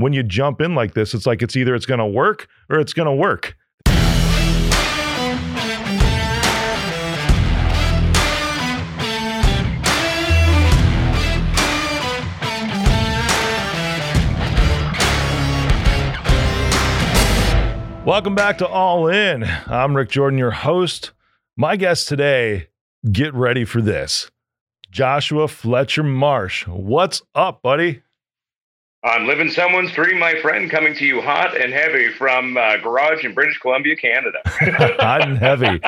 when you jump in like this, it's like it's either it's going to work or it's going to work. Welcome back to All In. I'm Rick Jordan, your host. My guest today, get ready for this. Joshua Fletcher Marsh. What's up, buddy? I'm living someone's dream, my friend, coming to you hot and heavy from uh, garage in British Columbia, Canada. hot and heavy.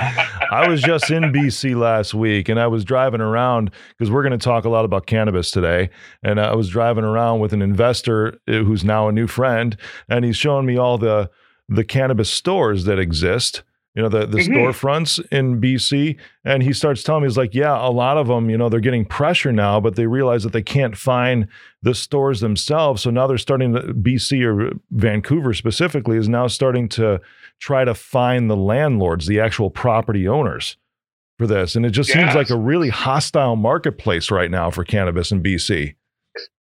I was just in BC last week, and I was driving around because we're going to talk a lot about cannabis today. And I was driving around with an investor uh, who's now a new friend, and he's showing me all the the cannabis stores that exist you know the the mm-hmm. storefronts in BC and he starts telling me he's like yeah a lot of them you know they're getting pressure now but they realize that they can't find the stores themselves so now they're starting to BC or Vancouver specifically is now starting to try to find the landlords the actual property owners for this and it just yes. seems like a really hostile marketplace right now for cannabis in BC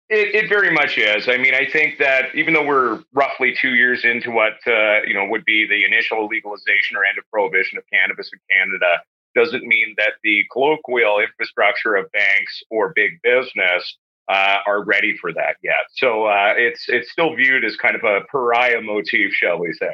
it, it, very much is. I mean, I think that even though we're roughly two years into what uh, you know would be the initial legalization or end of prohibition of cannabis in Canada, doesn't mean that the colloquial infrastructure of banks or big business uh, are ready for that yet. So uh, it's it's still viewed as kind of a pariah motif, shall we say?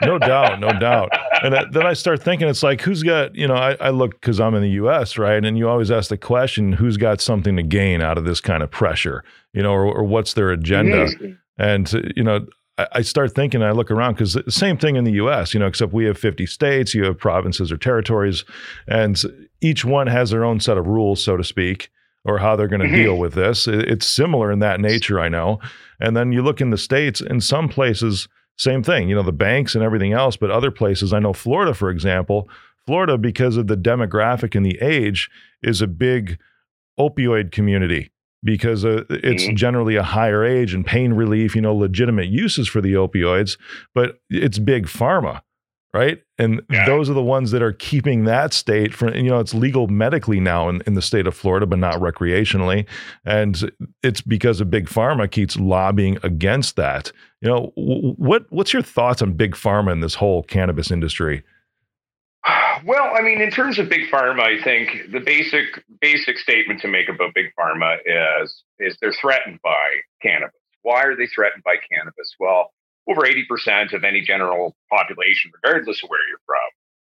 no doubt, no doubt. And then I start thinking, it's like, who's got you know? I, I look because I'm in the U.S. right, and you always ask the question, who's got something to gain out of this kind of pressure, you know, or, or what's their agenda? Mm-hmm. And you know, I start thinking, I look around because the same thing in the US, you know, except we have 50 states, you have provinces or territories, and each one has their own set of rules, so to speak or how they're going to mm-hmm. deal with this. It's similar in that nature, I know. And then you look in the states, in some places, same thing, you know, the banks and everything else, but other places, I know Florida, for example, Florida, because of the demographic and the age, is a big opioid community because uh, it's mm-hmm. generally a higher age and pain relief, you know, legitimate uses for the opioids, but it's big pharma right? And those are the ones that are keeping that state from, you know, it's legal medically now in, in the state of Florida, but not recreationally. And it's because of Big Pharma keeps lobbying against that. You know, what what's your thoughts on Big Pharma and this whole cannabis industry? Well, I mean, in terms of big pharma, I think the basic basic statement to make about big pharma is is they're threatened by cannabis. Why are they threatened by cannabis? Well, over 80% of any general population, regardless of where you're from,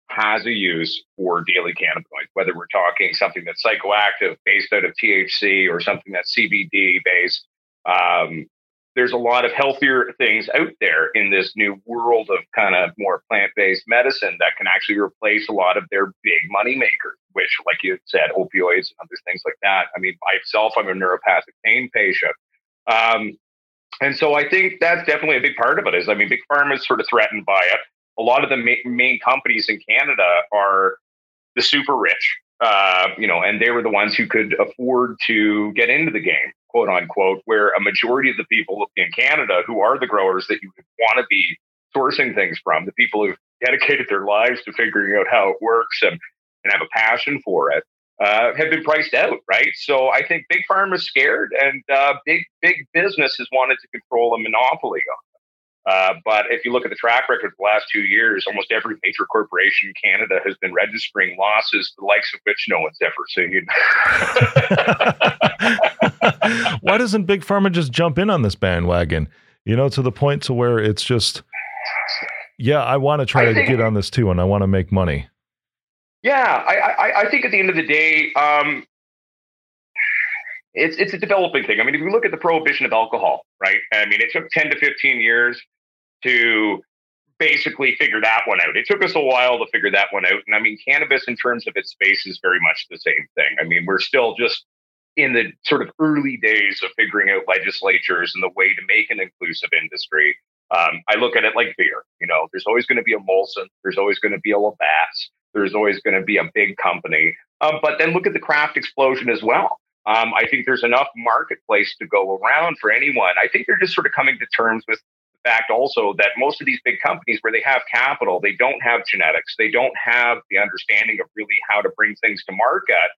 has a use for daily cannabinoids, whether we're talking something that's psychoactive based out of THC or something that's CBD based. Um, there's a lot of healthier things out there in this new world of kind of more plant based medicine that can actually replace a lot of their big money makers, which, like you said, opioids and other things like that. I mean, myself, I'm a neuropathic pain patient. Um, and so I think that's definitely a big part of it. Is I mean, big pharma is sort of threatened by it. A lot of the ma- main companies in Canada are the super rich, uh, you know, and they were the ones who could afford to get into the game, quote unquote. Where a majority of the people in Canada who are the growers that you want to be sourcing things from, the people who've dedicated their lives to figuring out how it works and, and have a passion for it, uh, have been priced out, right? So I think big pharma is scared, and uh, big big business has wanted to control a monopoly. Uh, but if you look at the track record of the last two years, almost every major corporation in Canada has been registering losses, the likes of which no one's ever seen. Why doesn't big pharma just jump in on this bandwagon? You know, to the point to where it's just, yeah, I want to try I to think, get on this too, and I want to make money. Yeah, I, I, I think at the end of the day, um, it's it's a developing thing. I mean, if you look at the prohibition of alcohol, right? I mean, it took ten to fifteen years to basically figure that one out. It took us a while to figure that one out. And I mean, cannabis in terms of its space is very much the same thing. I mean, we're still just in the sort of early days of figuring out legislatures and the way to make an inclusive industry. Um, I look at it like beer. You know, there's always going to be a Molson. There's always going to be a Labatt's there's always going to be a big company. Um, but then look at the craft explosion as well. Um, I think there's enough marketplace to go around for anyone. I think they're just sort of coming to terms with the fact also that most of these big companies where they have capital, they don't have genetics, they don't have the understanding of really how to bring things to market.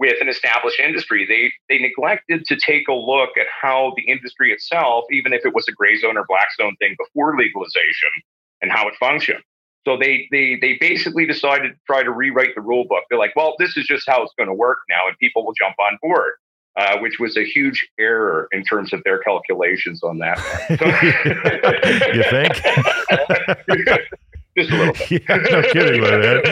With an established industry. They they neglected to take a look at how the industry itself, even if it was a gray zone or black zone thing before legalization, and how it functioned. So they they they basically decided to try to rewrite the rule book. They're like, well, this is just how it's going to work now, and people will jump on board. Uh, which was a huge error in terms of their calculations on that. you think? Just a little bit. yeah, no kidding, man.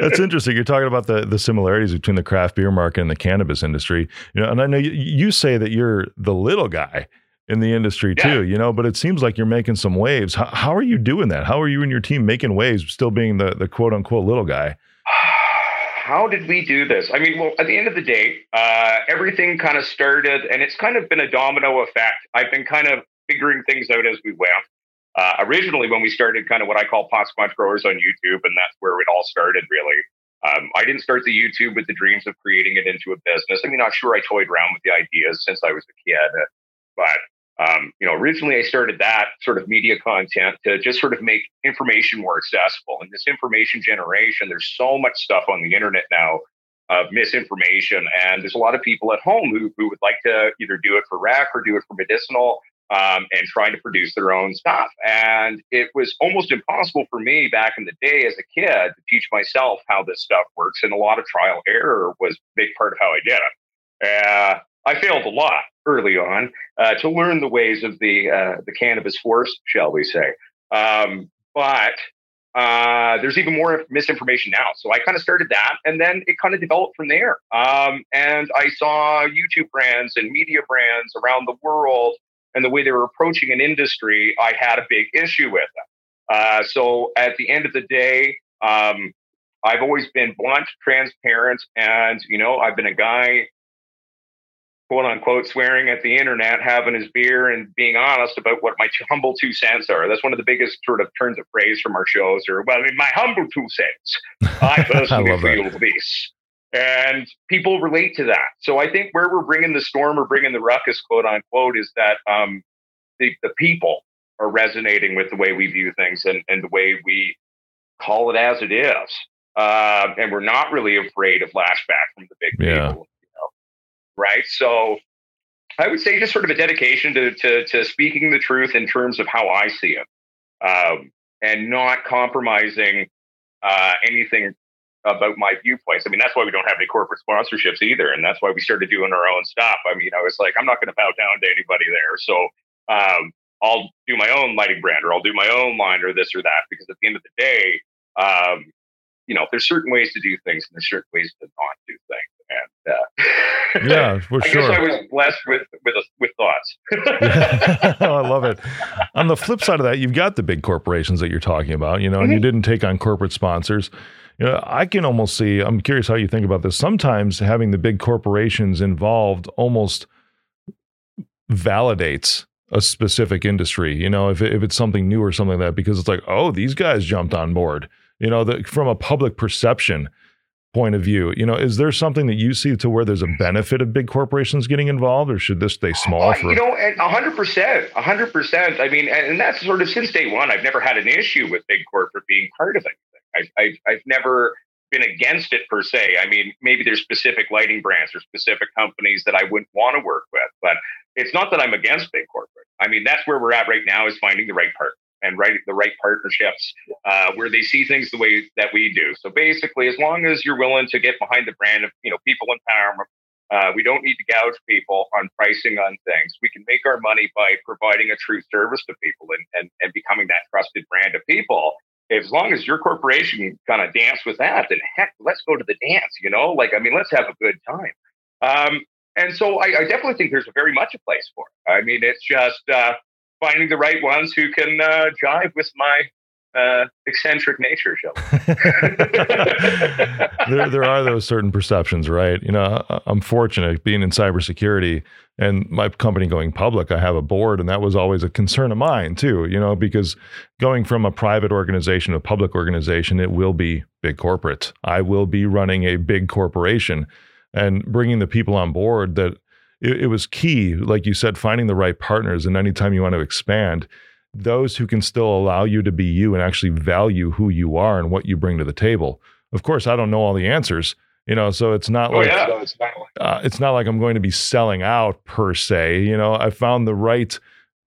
That's interesting. You're talking about the the similarities between the craft beer market and the cannabis industry. You know, and I know you, you say that you're the little guy in the industry too, you know, but it seems like you're making some waves. How, how are you doing that? How are you and your team making waves, still being the, the quote unquote little guy? How did we do this? I mean, well, at the end of the day, uh, everything kind of started, and it's kind of been a domino effect. I've been kind of figuring things out as we went. Uh, originally, when we started kind of what I call pot squatch growers on YouTube, and that's where it all started, really. Um, I didn't start the YouTube with the dreams of creating it into a business. I mean, I'm sure I toyed around with the ideas since I was a kid, but um, you know, originally I started that sort of media content to just sort of make information more accessible. And this information generation, there's so much stuff on the internet now of misinformation. And there's a lot of people at home who, who would like to either do it for rec or do it for medicinal um, and trying to produce their own stuff. And it was almost impossible for me back in the day as a kid to teach myself how this stuff works. And a lot of trial error was a big part of how I did it. Uh, I failed a lot early on uh, to learn the ways of the uh, the cannabis force, shall we say? Um, but uh, there's even more misinformation now. So I kind of started that, and then it kind of developed from there. Um, and I saw YouTube brands and media brands around the world, and the way they were approaching an industry, I had a big issue with them. Uh, so at the end of the day, um, I've always been blunt, transparent, and you know, I've been a guy quote unquote swearing at the internet, having his beer, and being honest about what my humble two cents are. That's one of the biggest sort of turns of phrase from our shows. Or well, I mean, my humble two cents. I personally I feel that. this. And people relate to that. So I think where we're bringing the storm or bringing the ruckus, quote unquote, is that um, the, the people are resonating with the way we view things and, and the way we call it as it is. Uh, and we're not really afraid of lashback from the big yeah. people right? So I would say just sort of a dedication to, to, to speaking the truth in terms of how I see it um, and not compromising uh, anything about my viewpoints. I mean, that's why we don't have any corporate sponsorships either. And that's why we started doing our own stuff. I mean, I was like, I'm not going to bow down to anybody there. So um, I'll do my own lighting brand or I'll do my own line or this or that. Because at the end of the day, um, you know, there's certain ways to do things and there's certain ways to not do things and uh, yeah, for I sure. guess I was blessed with with with thoughts. I love it. On the flip side of that, you've got the big corporations that you're talking about, you know, mm-hmm. and you mm-hmm. didn't take on corporate sponsors. You know, I can almost see. I'm curious how you think about this. Sometimes having the big corporations involved almost validates a specific industry. You know, if if it's something new or something like that, because it's like, oh, these guys jumped on board. You know, the, from a public perception point of view you know is there something that you see to where there's a benefit of big corporations getting involved or should this stay small uh, for you know 100% 100% i mean and that's sort of since day one i've never had an issue with big corporate being part of anything I've, I've, I've never been against it per se i mean maybe there's specific lighting brands or specific companies that i wouldn't want to work with but it's not that i'm against big corporate i mean that's where we're at right now is finding the right partner and right the right partnerships uh, where they see things the way that we do. So basically, as long as you're willing to get behind the brand of you know people empowerment, uh, we don't need to gouge people on pricing on things. We can make our money by providing a true service to people and and, and becoming that trusted brand of people. As long as your corporation kind of dance with that, then heck, let's go to the dance. You know, like I mean, let's have a good time. Um, and so I, I, definitely think there's very much a place for it. I mean, it's just uh, finding the right ones who can uh, jive with my uh, eccentric nature, shall there, there are those certain perceptions, right? You know, I'm fortunate being in cybersecurity and my company going public. I have a board, and that was always a concern of mine too. You know, because going from a private organization to a public organization, it will be big corporate. I will be running a big corporation, and bringing the people on board that it, it was key, like you said, finding the right partners. And anytime you want to expand, those who can still allow you to be you and actually value who you are and what you bring to the table. Of course, I don't know all the answers. You know, so it's not Oh like yeah. So it's not like- uh, it's not like I'm going to be selling out per se. You know, I found the right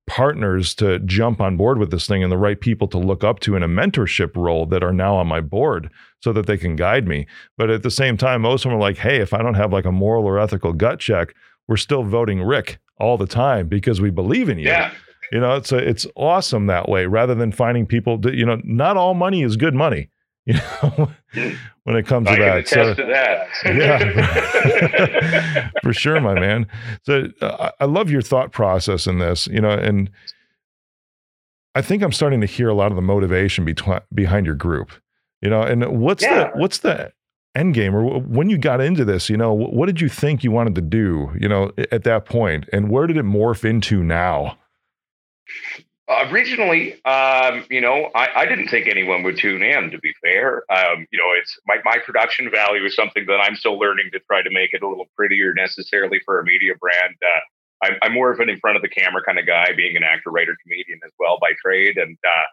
partners to jump on board with this thing and the right people to look up to in a mentorship role that are now on my board so that they can guide me. But at the same time, most of them are like, hey, if I don't have like a moral or ethical gut check, we're still voting Rick all the time because we believe in you. yeah. You know, it's a, it's awesome that way rather than finding people that, you know, not all money is good money, you know, when it comes I to that. So, to that. yeah, for sure, my man. So uh, I love your thought process in this, you know, and I think I'm starting to hear a lot of the motivation between behind your group, you know. And what's Yeah. the what's the end game, or when you got into this, you know, what did you think you wanted to do, you know, at that point, and where did it morph into now? Originally, um, you know, I, I didn't think anyone would tune in. To be fair, um, you know, it's my my production value is something that I'm still learning to try to make it a little prettier necessarily for a media brand. Uh, I'm, I'm more of an in front of the camera kind of guy, being an actor, writer, comedian as well by trade, and uh,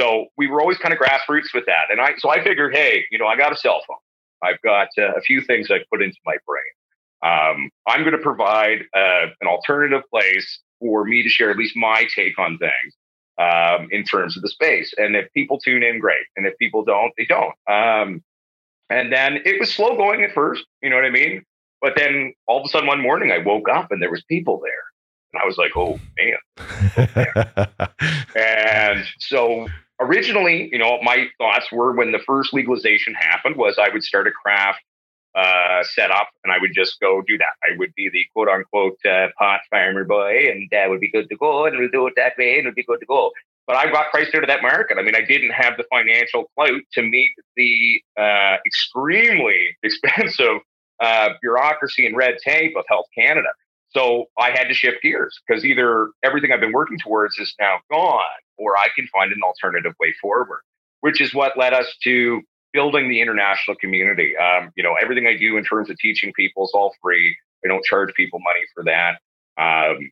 so we were always kind of grassroots with that. And I so I figured, hey, you know, I got a cell phone. I've got uh, a few things I put into my brain. Um, I'm going to provide uh, an alternative place for me to share at least my take on things um, in terms of the space. And if people tune in, great. And if people don't, they don't. Um, and then it was slow going at first, you know what I mean? But then all of a sudden one morning I woke up and there was people there. And I was like, oh man. And so originally, you know, my thoughts were when the first legalization happened was I would start a craft uh, set up and I would just go do that. I would be the quote unquote uh, pot farmer boy and that would be good to go and we'll do it that way and it'll be good to go. But I got priced out of that market. I mean, I didn't have the financial clout to meet the uh, extremely expensive uh, bureaucracy and red tape of Health Canada. So I had to shift gears because either everything I've been working towards is now gone or I can find an alternative way forward, which is what led us to building the international community. Um, you know, everything I do in terms of teaching people is all free. I don't charge people money for that. Um,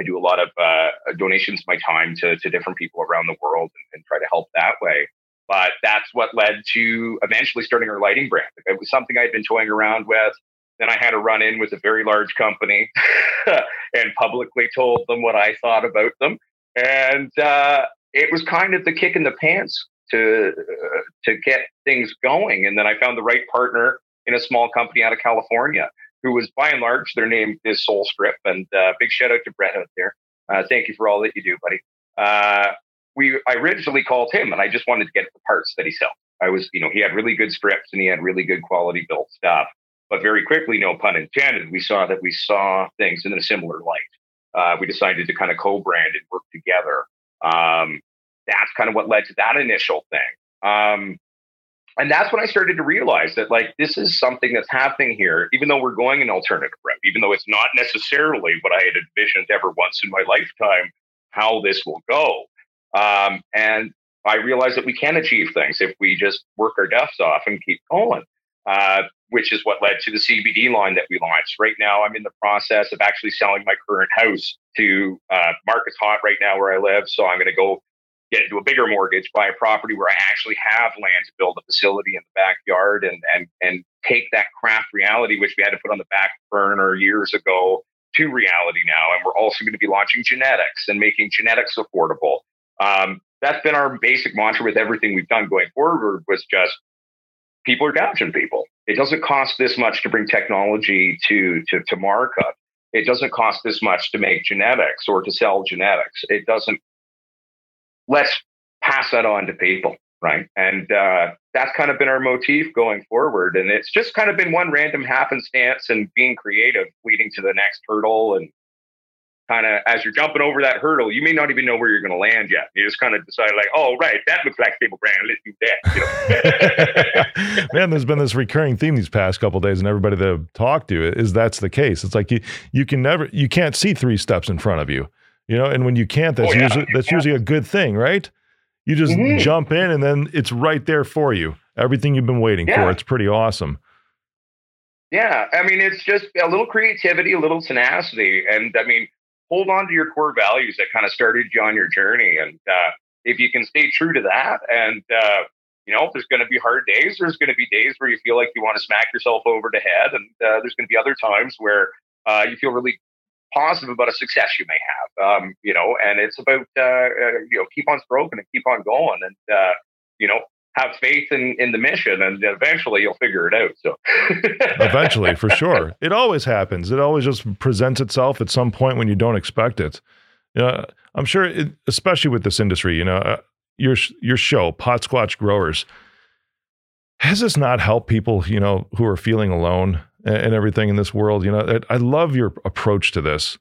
I do a lot of uh, donations of my time to, to different people around the world and, and try to help that way. But that's what led to eventually starting our lighting brand. It was something I'd been toying around with. Then I had a run in with a very large company and publicly told them what I thought about them. And uh, it was kind of the kick in the pants to uh, to get things going. And then I found the right partner in a small company out of California who was by and large their name is Soul Strip. And uh, big shout out to Brett out there. Uh, thank you for all that you do, buddy. Uh, we I originally called him and I just wanted to get the parts that he sells. I was, you know, he had really good strips and he had really good quality built stuff. But very quickly, no pun intended, we saw that we saw things in a similar light. Uh, we decided to kind of co-brand and work together. Um, that's kind of what led to that initial thing. Um, and that's when I started to realize that like this is something that's happening here, even though we're going an alternative route, even though it's not necessarily what I had envisioned ever once in my lifetime, how this will go. Um, and I realized that we can achieve things if we just work our duffs off and keep going. Uh, which is what led to the CBD line that we launched. Right now, I'm in the process of actually selling my current house to uh, market's hot right now where I live. So I'm going to go get into a bigger mortgage, buy a property where I actually have land to build a facility in the backyard, and and and take that craft reality, which we had to put on the back burner years ago, to reality now. And we're also going to be launching genetics and making genetics affordable. Um, that's been our basic mantra with everything we've done going forward. Was just people are gouging people. It doesn't cost this much to bring technology to, to, to market. It doesn't cost this much to make genetics or to sell genetics. It doesn't. Let's pass that on to people, right? And uh, that's kind of been our motif going forward. And it's just kind of been one random happenstance and being creative leading to the next hurdle and kind of as you're jumping over that hurdle, you may not even know where you're going to land yet. You just kind of decide, like, oh, right, that looks like stable brand. Let's do that. You know? Man, there's been this recurring theme these past couple days, and everybody that I've talked to is that's the case. It's like you you can never you can't see three steps in front of you, you know. And when you can't, that's Oh, yeah, usually that's can't. usually a good thing, right? You just Mhm. jump in, and then it's right there for you. Everything you've been waiting Yeah. for. It's pretty awesome. yeah. I mean, it's just a little creativity, a little tenacity. And I mean, hold on to your core values that kind of started you on your journey. And uh, if you can stay true to that and, uh, you know, there's going to be hard days. There's going to be days where you feel like you want to smack yourself over the head, and uh, there's going to be other times where uh, you feel really positive about a success you may have. Um, you know, and it's about uh, uh, you know keep on stroking and keep on going, and uh, you know have faith in in the mission, and eventually you'll figure it out. So eventually, for sure, it always happens. It always just presents itself at some point when you don't expect it. You know, I'm sure, it, especially with this industry, you know, uh, your your show, Pot Squatch Growers, has this not helped people, you know, who are feeling alone and, everything in this world? You know, I love your approach to this.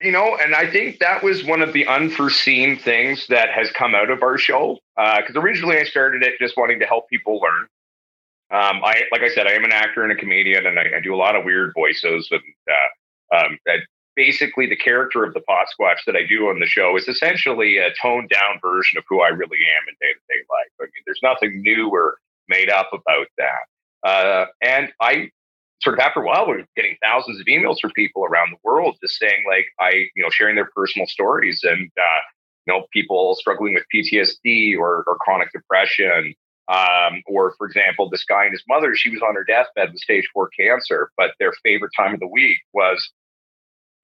You know, and I think that was one of the unforeseen things that has come out of our show. Because uh, originally I started it just wanting to help people learn. Um, I, like I said, I am an actor and a comedian, and I, I do a lot of weird voices. And uh, um, basically, the character of the pot squatch that I do on the show is essentially a toned down version of who I really am in day to day life. I mean, there's nothing new or made up about that. Uh, and I sort of after a while, we're getting thousands of emails from people around the world just saying, like, I, you know, sharing their personal stories and, uh, you know, people struggling with PTSD or, or chronic depression. Um, or, for example, this guy and his mother, she was on her deathbed with stage four cancer, but their favorite time of the week was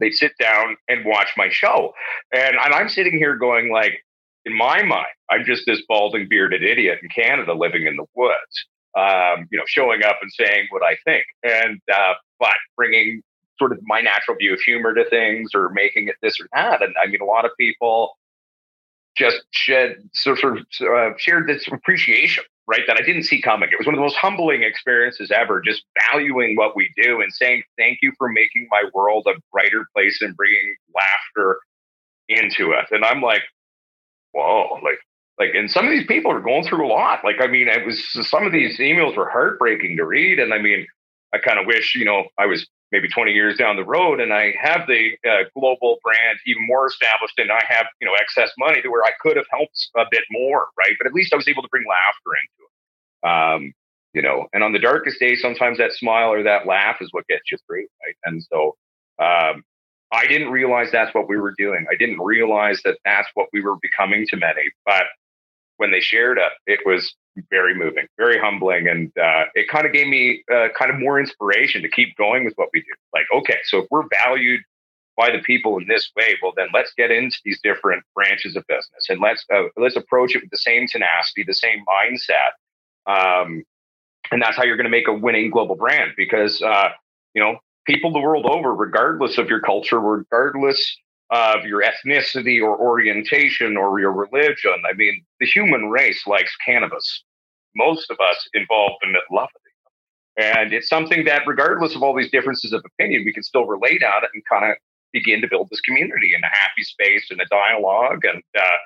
they'd sit down and watch my show. And, and I'm sitting here going, like, in my mind, I'm just this balding bearded idiot in Canada living in the woods um, you know, showing up and saying what I think, and uh, but bringing sort of my natural view of humor to things or making it this or that. And I mean, a lot of people just shed sort of uh, shared this appreciation, right? That I didn't see coming. It was one of the most humbling experiences ever. Just valuing what we do and saying thank you for making my world a brighter place and bringing laughter into it. And I'm like, whoa, like like and some of these people are going through a lot. Like i mean it was some of these emails were heartbreaking to read. And i mean i kind of wish you know i was maybe 20 years down the road and i have the uh, global brand even more established and i have you know excess money to where i could have helped a bit more right? But at least i was able to bring laughter into it. Um, you know and on the darkest days sometimes that smile or that laugh is what gets you through right? And so um, I didn't realize that's what we were doing. I didn't realize that that's what we were becoming to many. But when they shared it, it was very moving, very humbling, and uh, it kind of gave me uh, kind of more inspiration to keep going with what we do. Like, okay, so if we're valued by the people in this way, well, then let's get into these different branches of business and let's uh, let's approach it with the same tenacity, the same mindset, um, and that's how you're going to make a winning global brand. Because uh, you know, people the world over, regardless of your culture, regardless of your ethnicity or orientation or your religion. I mean, the human race likes cannabis. Most of us involved in it love it. And it's something that, regardless of all these differences of opinion, we can still relate on it and kind of begin to build this community in a happy space and a dialogue. And uh,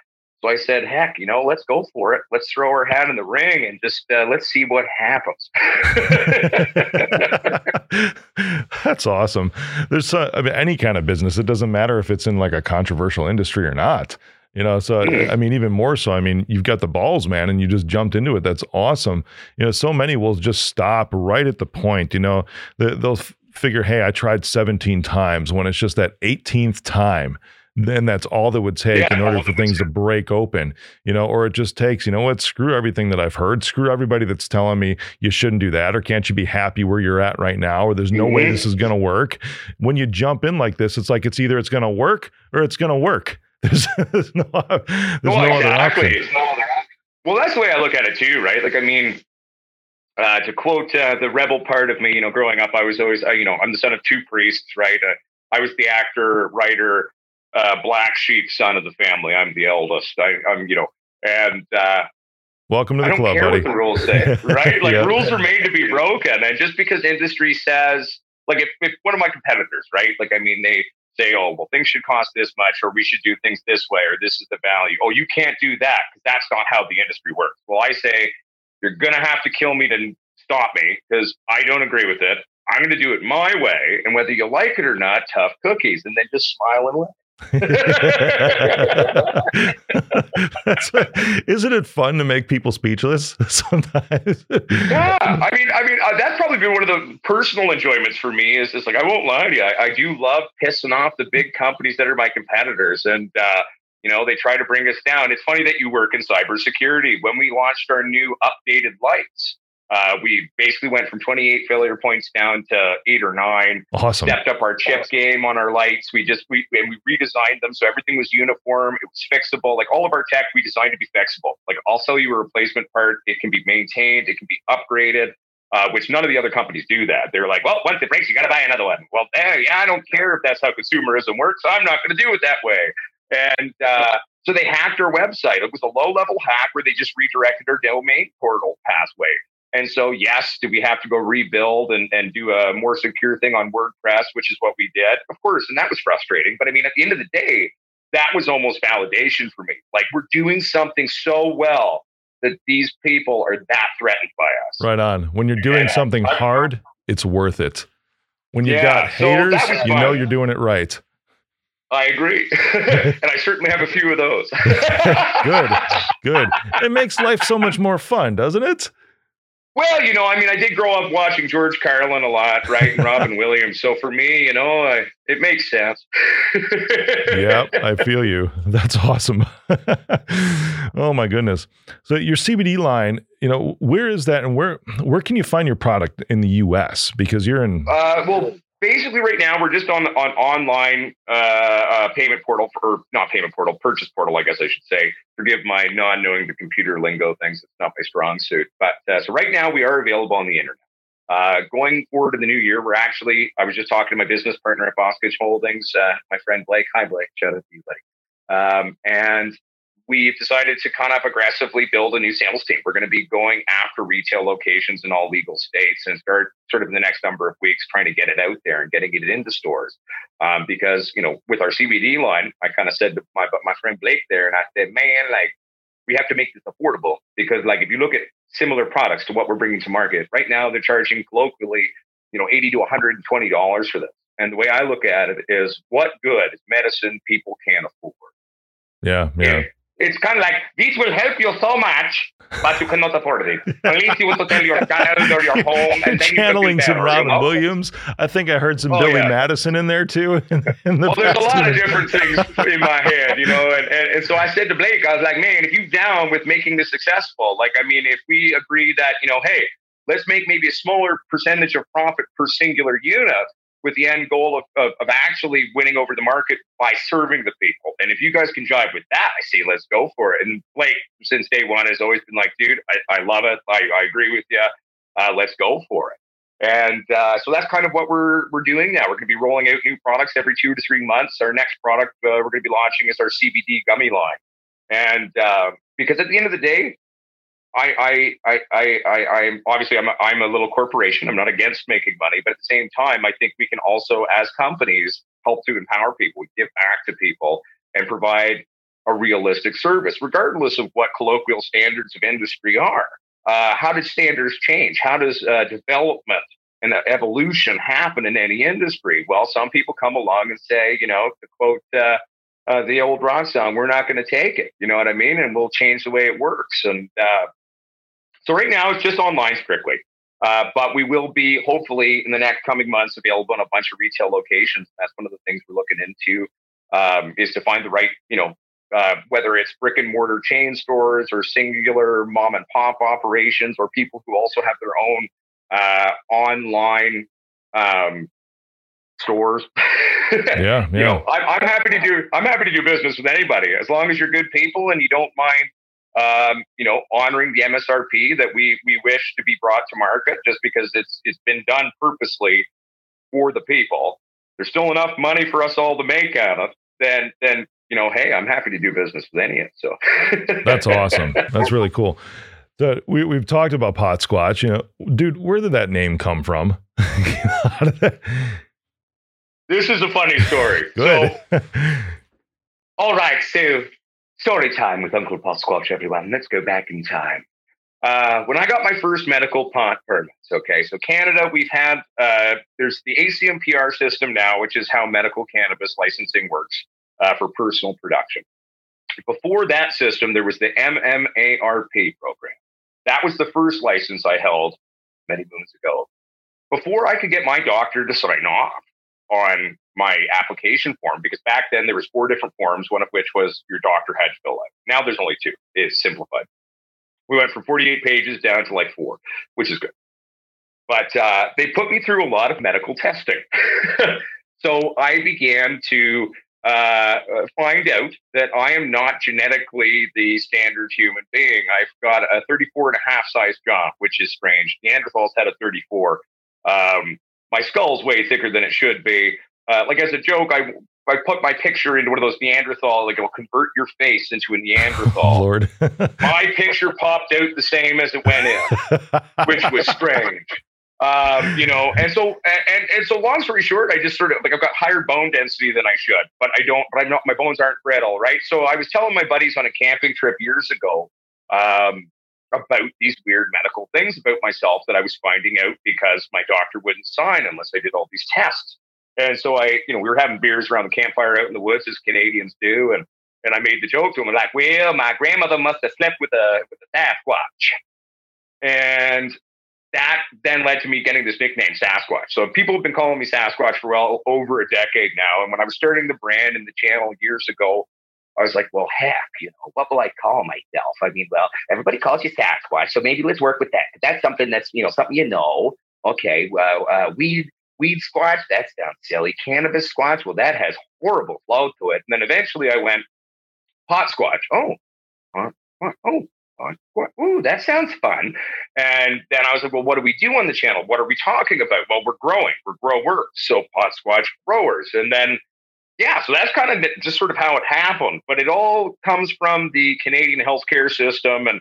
so I said, heck, you know, let's go for it. Let's throw our hat in the ring and just uh, let's see what happens. That's awesome. There's, uh, I mean, any kind of business. It doesn't matter if it's in like a controversial industry or not. You know, so I mean, even more so. I mean, you've got the balls, man, and you just jumped into it. That's awesome. You know, so many will just stop right at the point. You know, they'll figure, hey, I tried 17 times when it's just that 18th time then that's all that would take yeah, in order for things to break open, you know, or it just takes, you know what, screw everything that I've heard, screw everybody that's telling me you shouldn't do that, or can't you be happy where you're at right now, or there's no mm-hmm. way this is going to work. When you jump in like this, it's like it's either it's going to work or it's going to work. There's, there's no, there's well, no other option. Well, that's the way I look at it too, right? Like, I mean, uh, to quote uh, the rebel part of me, you know, growing up, I was always, uh, you know, I'm the son of two priests, right? Uh, I was the actor, writer, uh, black sheep son of the family. I'm the eldest. I, am you know, and uh, welcome to the I don't club, care buddy. What the rules say, right? Like rules are made to be broken, and just because industry says, like, if, if one of my competitors, right? Like, I mean, they say, oh, well, things should cost this much, or we should do things this way, or this is the value. Oh, you can't do that because that's not how the industry works. Well, I say you're going to have to kill me to stop me because I don't agree with it. I'm going to do it my way, and whether you like it or not, tough cookies, and then just smile and laugh. isn't it fun to make people speechless sometimes? yeah, I mean, I mean, uh, that's probably been one of the personal enjoyments for me. Is just like I won't lie to you, I, I, do love pissing off the big companies that are my competitors, and uh, You know, they try to bring us down. It's funny that you work in cybersecurity. When we launched our new updated lights, uh, we basically went from 28 failure points down to eight or nine. Awesome. Stepped up our chip game on our lights. We just we and we redesigned them so everything was uniform. It was fixable. Like all of our tech, we designed to be fixable. Like I'll sell you a replacement part. It can be maintained. It can be upgraded. Uh, which none of the other companies do that. They're like, well, once it breaks, you got to buy another one. Well, eh, yeah, I don't care if that's how consumerism works. I'm not going to do it that way. And uh, so they hacked our website. It was a low level hack where they just redirected our domain portal pathway. And so, yes, do we have to go rebuild and, and do a more secure thing on WordPress, which is what we did? Of course. And that was frustrating. But I mean, at the end of the day, that was almost validation for me. Like, we're doing something so well that these people are that threatened by us. Right on. When you're doing yeah. something hard, it's worth it. When you yeah, got haters, so you know you're doing it right. I agree. and I certainly have a few of those. good, good. It makes life so much more fun, doesn't it? Well, you know, I mean, I did grow up watching George Carlin a lot, right? And Robin Williams. So for me, you know, I, it makes sense. yeah, I feel you. That's awesome. oh my goodness. So your CBD line, you know, where is that, and where where can you find your product in the U.S. Because you're in. Uh, well, basically right now we're just on on online uh, uh, payment portal for, or not payment portal purchase portal i guess i should say forgive my non-knowing the computer lingo things it's not my strong suit. But uh, so right now we are available on the internet. Uh, going forward in the new year we're actually i was just talking to my business partner at Boscage holdings uh, my friend blake. Hi blake. Shout out to you blake um, and we've decided to kind of aggressively build a new sales team. We're going to be going after retail locations in all legal states and start sort of in the next number of weeks trying to get it out there and getting it into stores. Um, because, you know, with our CBD line, I kind of said to my, my friend Blake there, and I said, man, like, we have to make this affordable because, like, if you look at similar products to what we're bringing to market right now, they're charging colloquially, you know, 80 to $120 for this. And the way I look at it is what good is medicine people can't afford? Yeah, yeah it's kind of like this will help you so much, but you cannot afford it. Unless you want to tell your child or your home. And Channeling some Robin you know? Williams. I think I heard some oh, Billy yeah. Madison in there too. In, in the well, there's a lot of different things in my head, you know. And, and, and so I said to Blake, I was like, man, if you down with making this successful, like, I mean, if we agree that, you know, hey, let's make maybe a smaller percentage of profit per singular unit with the end goal of, of, of, actually winning over the market by serving the people. And if you guys can jive with that, I say let's go for it. And Blake, since day one, has always been like, dude, I, I love it. I, I agree with you. Uh, let's go for it. And uh, so that's kind of what we're we're doing now. We're going to be rolling out new products every two to three months. Our next product uh, we're going to be launching is our CBD gummy line. And uh, because at the end of the day, I, I, I, I, I'm obviously I'm a, I'm a little corporation. I'm not against making money, but at the same time, I think we can also, as companies, help to empower people, give back to people, and provide a realistic service, regardless of what colloquial standards of industry are. Uh, how did standards change? How does uh, development and evolution happen in any industry? Well, some people come along and say, you know, to quote uh, uh the old rock song, "We're not going to take it." You know what I mean? And we'll change the way it works. And uh, so right now it's just online strictly. Uh, but we will be hopefully in the next coming months available in a bunch of retail locations. That's one of the things we're looking into um, is to find the right, you know, uh, whether it's brick and mortar chain stores or singular mom and pop operations or people who also have their own uh, online um, stores. yeah, yeah. You know, I'm, I'm happy to do. I'm happy to do business with anybody as long as you're good people and you don't mind um, you know, honoring the MSRP that we we wish to be brought to market, just because it's it's been done purposely for the people. There's still enough money for us all to make out of. Then then you know, hey, I'm happy to do business with any of it. So that's awesome. That's really cool. So we we've talked about pot squatch. You know, dude, where did that name come from? this is a funny story. Good. So, all right, so Story time with Uncle Pot Squatch, everyone. Let's go back in time. Uh, when I got my first medical permits, okay, so Canada, we've had, uh, there's the ACMPR system now, which is how medical cannabis licensing works uh, for personal production. Before that system, there was the MMARP program. That was the first license I held many moons ago. Before I could get my doctor to sign off on my application form because back then there was four different forms, one of which was your doctor had to fill out. Now there's only two. It's simplified. We went from 48 pages down to like four, which is good. But uh, they put me through a lot of medical testing. so I began to uh, find out that I am not genetically the standard human being. I've got a 34 and a half size jaw, which is strange. Neanderthals had a 34. Um, my skull's way thicker than it should be. Uh, like as a joke, I I put my picture into one of those Neanderthal, like it'll convert your face into a Neanderthal. Oh, Lord, my picture popped out the same as it went in, which was strange. Um, you know, and so and and so long story short, I just sort of like I've got higher bone density than I should, but I don't, but I'm not my bones aren't brittle, right? So I was telling my buddies on a camping trip years ago um, about these weird medical things about myself that I was finding out because my doctor wouldn't sign unless I did all these tests. And so I, you know, we were having beers around the campfire out in the woods as Canadians do, and and I made the joke to him like, "Well, my grandmother must have slept with a with a Sasquatch," and that then led to me getting this nickname Sasquatch. So people have been calling me Sasquatch for well over a decade now. And when I was starting the brand and the channel years ago, I was like, well, heck, you know, what will I call myself? I mean, well, everybody calls you Sasquatch, so maybe let's work with that. That's something that's you know something you know. Okay, well, uh, weed weed squatch, that sounds silly. Cannabis squatch, well, that has horrible flow to it. And then eventually I went pot squatch. Oh, oh, ooh, that sounds fun. And then I was like, well, what do we do on the channel? What are we talking about? Well, we're growing, we're growers, so pot squatch growers. And then, yeah, so that's kind of just sort of how it happened. But it all comes from the Canadian healthcare system and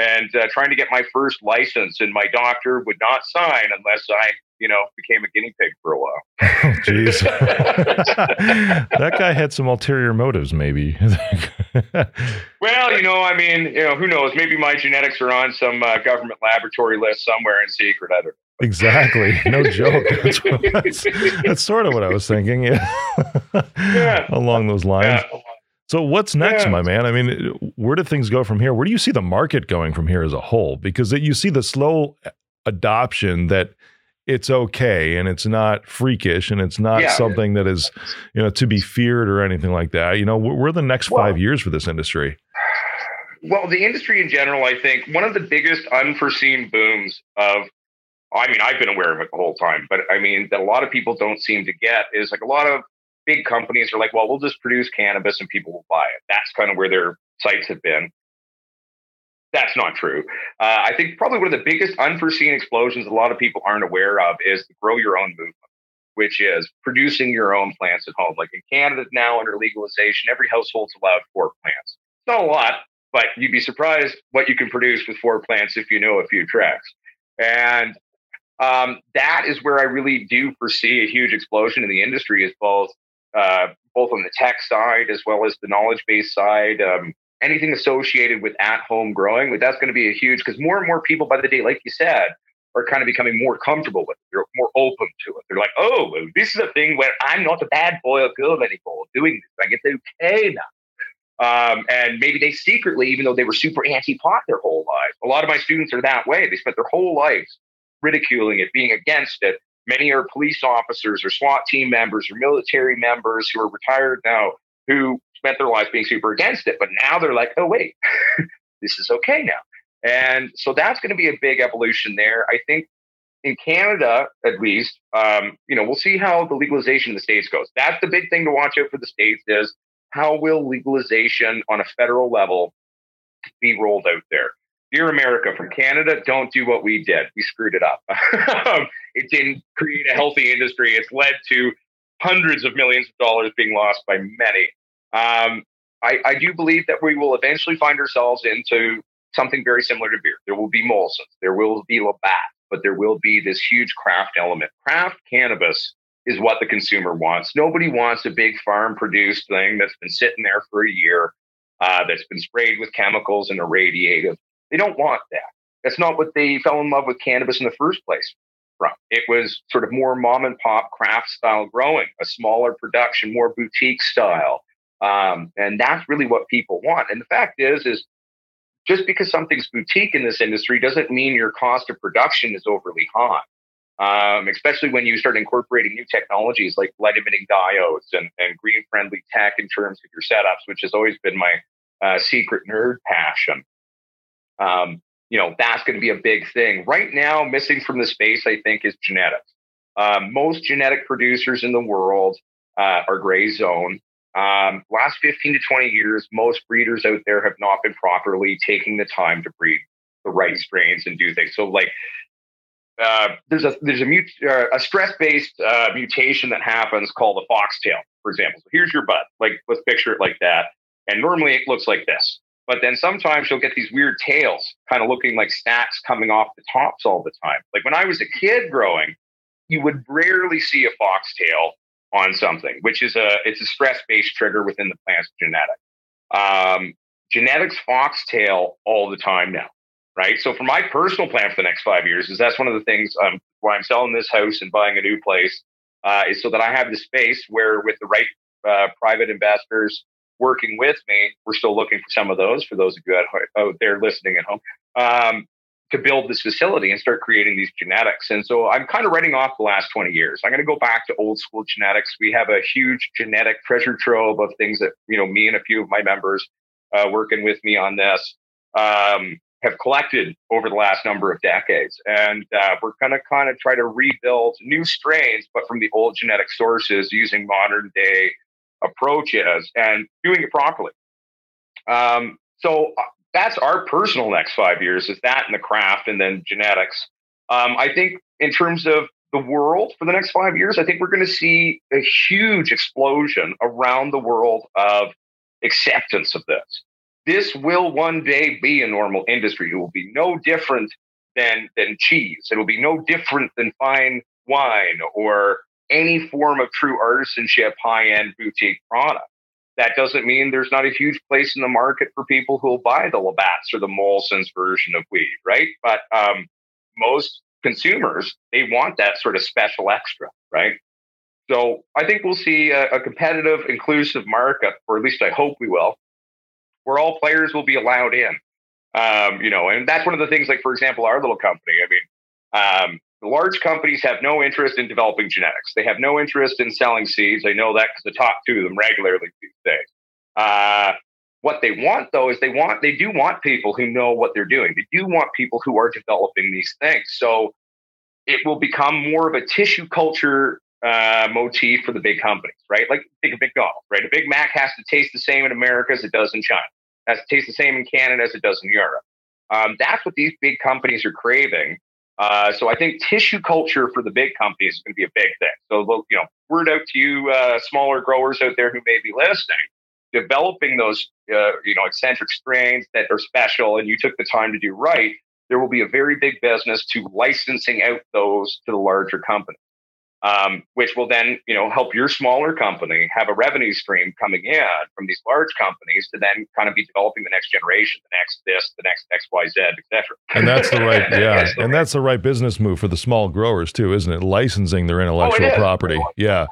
and uh, trying to get my first license, and my doctor would not sign unless I you know, became a guinea pig for a while. Oh, jeez. that guy had some ulterior motives, maybe. well, you know, I mean, you know, who knows? Maybe my genetics are on some uh, government laboratory list somewhere in secret. I don't know. Exactly. No joke. That's, that's, that's, sort of what I was thinking. Yeah. yeah. Along those lines. Yeah. So what's next, yeah. my man? I mean, where do things go from here? Where do you see the market going from here as a whole? Because you see the slow adoption that it's okay and it's not freakish and it's not yeah, something that is you know to be feared or anything like that. You know we're the next well, five years for this industry. Well the industry in general i think one of the biggest unforeseen booms of i mean i've been aware of it the whole time but i mean that a lot of people don't seem to get is like a lot of big companies are like well we'll just produce cannabis and people will buy it. That's kind of where their sights have been that's not true. Uh, I think probably one of the biggest unforeseen explosions a lot of people aren't aware of is the grow your own movement, which is producing your own plants at home. Like in Canada now, under legalization, every household's allowed four plants. It's not a lot, but you'd be surprised what you can produce with four plants if you know a few tracks. And um, that is where I really do foresee a huge explosion in the industry, as both uh, both on the tech side as well as the knowledge base side. Um, anything associated with at home growing, that's going to be a huge because more and more people by the day, like you said, are kind of becoming more comfortable with it. They're more open to it. They're like, oh, this is a thing where I'm not a bad boy or girl anymore doing this. Like it's okay now. Um, and maybe they secretly, even though they were super anti-pot their whole lives, a lot of my students are that way. They spent their whole lives ridiculing it, being against it. Many are police officers or SWAT team members or military members who are retired now who spent their lives being super against it, but now they're like, oh, wait, this is okay now. And so that's going to be a big evolution there. I think in Canada, at least, um, you know, we'll see how the legalization in the states goes. That's the big thing to watch out for the states is how will legalization on a federal level be rolled out there? Dear America, from Canada, don't do what we did. We screwed it up. it didn't create a healthy industry. It's led to hundreds of millions of dollars being lost by many. Um, I, I, do believe that we will eventually find ourselves into something very similar to beer. There will be Molson's, there will be Labatt, but there will be this huge craft element. Craft cannabis is what the consumer wants. Nobody wants a big farm produced thing that's been sitting there for a year, uh, that's been sprayed with chemicals and irradiated. They don't want that. That's not what they fell in love with cannabis in the first place from. It was sort of more mom and pop craft style growing, a smaller production, more boutique style. Um, and that's really what people want. And the fact is, is just because something's boutique in this industry doesn't mean your cost of production is overly high. um, especially when you start incorporating new technologies like light emitting diodes and, and green friendly tech in terms of your setups, which has always been my uh, secret nerd passion. Um, you know, that's going to be a big thing. Right now, missing from the space, I think, is genetics. Um, most genetic producers in the world uh, are gray zone. Um, last 15 to 20 years, most breeders out there have not been properly taking the time to breed the right strains and do things. So, like, uh, there's a there's a, mut- uh, a stress based uh, mutation that happens called a foxtail, for example. So here's your bud. Like, let's picture it like that. And normally it looks like this. But then sometimes you'll get these weird tails, kind of looking like stacks coming off the tops all the time. Like when I was a kid growing, you would rarely see a foxtail on something, which is a it's a stress based trigger within the plant's genetic. Um, genetics foxtail all the time now, right? So for my personal plan for the next five years is that's one of the things um, why I'm selling this house and buying a new place uh, is so that I have the space where with the right uh, private investors working with me, we're still looking for some of those for those of you out there listening at home. Um, to build this facility and start creating these genetics. And so I'm kind of writing off the last 20 years. I'm going to go back to old school genetics. We have a huge genetic treasure trove of things that, you know, me and a few of my members uh, working with me on this um, have collected over the last number of decades. And uh, we're going to kind of try to rebuild new strains, but from the old genetic sources using modern day approaches and doing it properly. Um, so uh, that's our personal next five years is that and the craft and then genetics. Um, I think in terms of the world for the next five years, I think we're going to see a huge explosion around the world of acceptance of this. This will one day be a normal industry. It will be no different than than cheese. It will be no different than fine wine or any form of true artisanship, high end boutique product that doesn't mean there's not a huge place in the market for people who will buy the Labatt's or the Molson's version of weed, right? But um, most consumers, they want that sort of special extra, right? So I think we'll see a, a competitive, inclusive market, or at least I hope we will, where all players will be allowed in. Um, you know, and that's one of the things, like, for example, our little company. I mean, um, the large companies have no interest in developing genetics. They have no interest in selling seeds. I know that because I talk to them regularly these days. Uh, what they want, though, is they want they do want people who know what they're doing. They do want people who are developing these things. So it will become more of a tissue culture uh, motif for the big companies, right? Like think of McDonald's, right? A Big Mac has to taste the same in America as it does in China. Has to taste the same in Canada as it does in Europe. Um, that's what these big companies are craving. Uh, so I think tissue culture for the big companies is going to be a big thing. So, you know, word out to you, uh, smaller growers out there who may be listening, developing those, uh, you know, eccentric strains that are special and you took the time to do right, there will be a very big business to licensing out those to the larger companies um, which will then you know help your smaller company have a revenue stream coming in from these large companies to then kind of be developing the next generation, the next this, the next X, Y, Z, etc. And that's the right, yeah, that's the and right. that's the right business move for the small growers too, isn't it? Licensing their intellectual oh, property, yeah.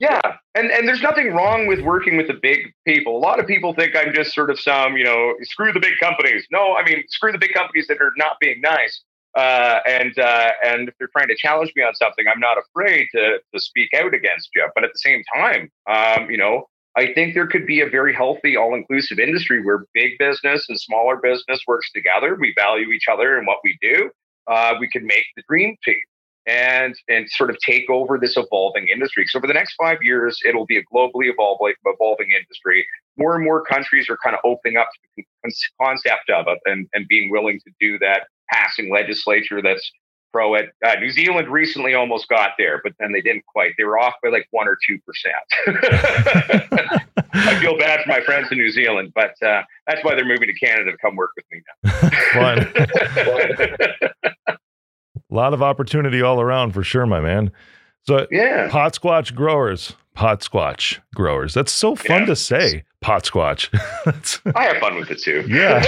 Yeah, and and there's nothing wrong with working with the big people. A lot of people think I'm just sort of some, you know, screw the big companies. No, I mean screw the big companies that are not being nice. Uh, and uh, and if they're trying to challenge me on something, I'm not afraid to to speak out against you. But at the same time, um, you know, I think there could be a very healthy, all-inclusive industry where big business and smaller business works together. We value each other and what we do. Uh, we can make the dream team and and sort of take over this evolving industry. So for the next five years, it'll be a globally evolving, evolving industry. More and more countries are kind of opening up to the concept of it and, and being willing to do that passing legislature that's pro it. Uh, New Zealand recently almost got there, but then they didn't quite. They were off by like one or two percent. I feel bad for my friends in New Zealand, but uh, that's why they're moving to Canada to come work with me now. a lot of opportunity all around for sure, my man. So yeah, pot squatch growers, pot squatch growers. That's so fun yeah. to say. Pot squatch. I have fun with it too. Yeah.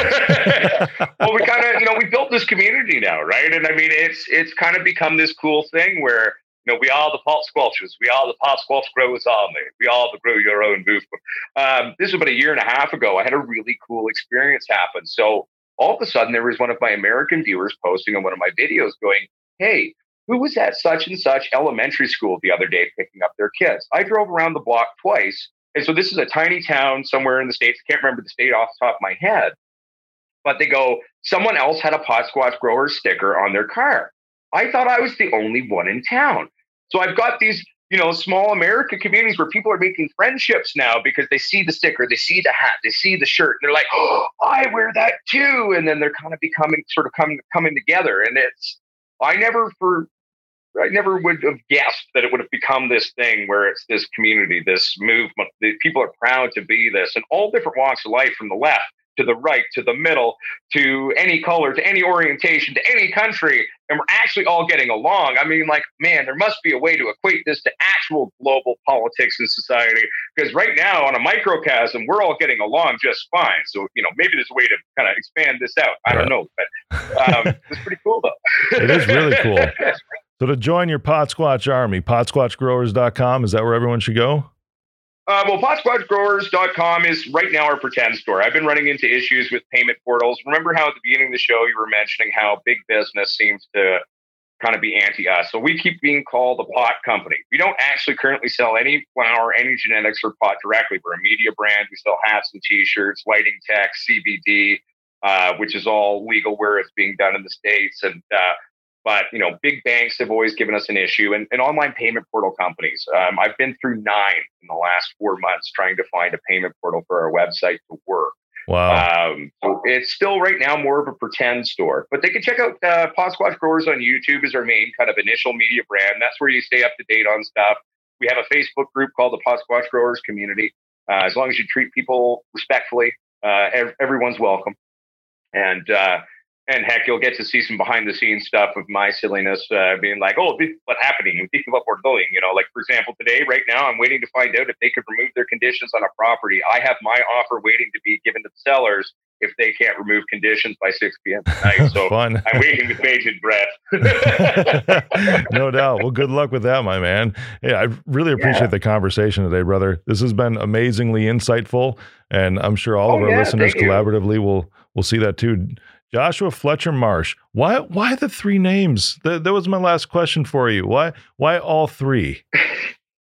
well, we kind of, you know, we built this community now, right? And I mean, it's it's kind of become this cool thing where you know, we are the pot squatchers. We are the pot squatch growers army. We are the grow your own movement. Um, this was about a year and a half ago. I had a really cool experience happen. So all of a sudden, there was one of my American viewers posting on one of my videos going, Hey, who was at such and such elementary school the other day picking up their kids. I drove around the block twice. And so this is a tiny town somewhere in the States. I can't remember the state off the top of my head. But they go, someone else had a pot squatch grower sticker on their car. I thought I was the only one in town. So I've got these, you know, small American communities where people are making friendships now because they see the sticker, they see the hat, they see the shirt, and they're like, "Oh, I wear that too." And then they're kind of becoming sort of coming coming together. And it's I never for I never would have guessed that it would have become this thing where it's this community, this movement. The people are proud to be this, and all different walks of life, from the left to the right to the middle to any color to any orientation to any country, and we're actually all getting along. I mean, like, man, there must be a way to equate this to actual global politics and society, because right now on a microcosm, we're all getting along just fine. So, you know, maybe there's a way to kind of expand this out. I don't know, but um, it's pretty cool though. it is really cool. So to join your pot squatch army, potsquatchgrowers.com, is that where everyone should go? Uh, well, potsquatchgrowers.com is right now our pretend store. I've been running into issues with payment portals. Remember how at the beginning of the show you were mentioning how big business seems to kind of be anti us. So we keep being called a pot company. We don't actually currently sell any flower, any genetics or pot directly. We're a media brand. We sell hats and t-shirts, lighting tech, CBD, uh, which is all legal where it's being done in the States. And uh, but you know, big banks have always given us an issue, and, and online payment portal companies. Um, I've been through nine in the last four months trying to find a payment portal for our website to work. Wow. Um, so it's still right now more of a pretend store, but they can check out uh, Pot Squatch Growers on YouTube as our main kind of initial media brand. That's where you stay up to date on stuff. We have a Facebook group called the Pot Squatch Growers Community. Uh, as long as you treat people respectfully, uh, ev- everyone's welcome. And uh, and heck, you'll get to see some behind the scenes stuff of my silliness, uh, being like, "Oh, this is what's happening. This is what we're doing." You know, like for example, today, right now, I'm waiting to find out if they could remove their conditions on a property. I have my offer waiting to be given to the sellers if they can't remove conditions by 6 p.m. tonight. So Fun. I'm waiting with bated breath. no doubt. Well, good luck with that, my man. Yeah, I really appreciate Yeah. the conversation today, brother. This has been amazingly insightful, and I'm sure all Oh, of our yeah, listeners collaboratively will will see that too. Joshua Fletcher Marsh. Why why the three names? That, that was my last question for you. Why why all three?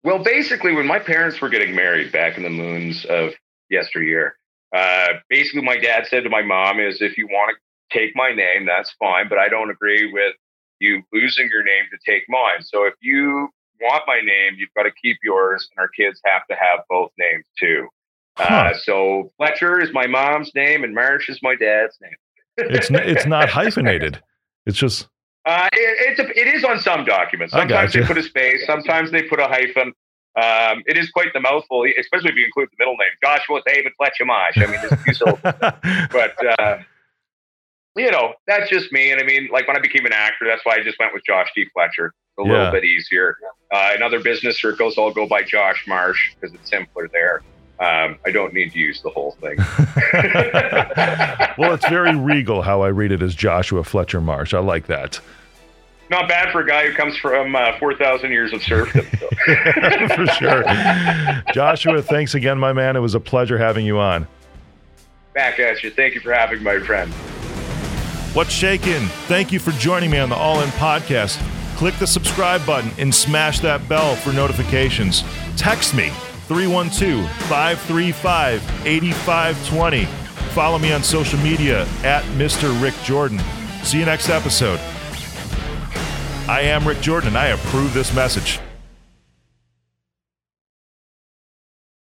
Well, basically, when my parents were getting married back in the moons of yesteryear, uh, basically, my dad said to my mom, "Is if you want to take my name, that's fine, but I don't agree with you losing your name to take mine. So if you want my name, you've got to keep yours, and our kids have to have both names too." Huh. Uh, so Fletcher is my mom's name, and Marsh is my dad's name. It's n- it's not hyphenated. It's just Uh, it, it's a, it is on some documents. Sometimes gotcha. they put a space. Sometimes they put a hyphen. Um, it is quite the mouthful, especially if you include the middle name, Joshua David Fletcher Marsh. I mean, there's a few syllables, but uh, you know, that's just me. And I mean, like when I became an actor, that's why I just went with Josh D. Fletcher. A Yeah. little bit easier. Uh, in other business circles, I'll go by Josh Marsh because it's simpler there. Um, I don't need to use the whole thing. well, it's very regal how I read it as Joshua Fletcher Marsh. I like that. Not bad for a guy who comes from uh, 4,000 years of serfdom. so. For sure. Joshua, thanks again, my man. It was a pleasure having you on. Back at you. Thank you for having my friend. What's shaking? Thank you for joining me on the All In Podcast. Click the subscribe button and smash that bell for notifications. Text me 312 535 8520. Follow me on social media at Mr. Rick Jordan. See you next episode. I am Rick Jordan and I approve this message.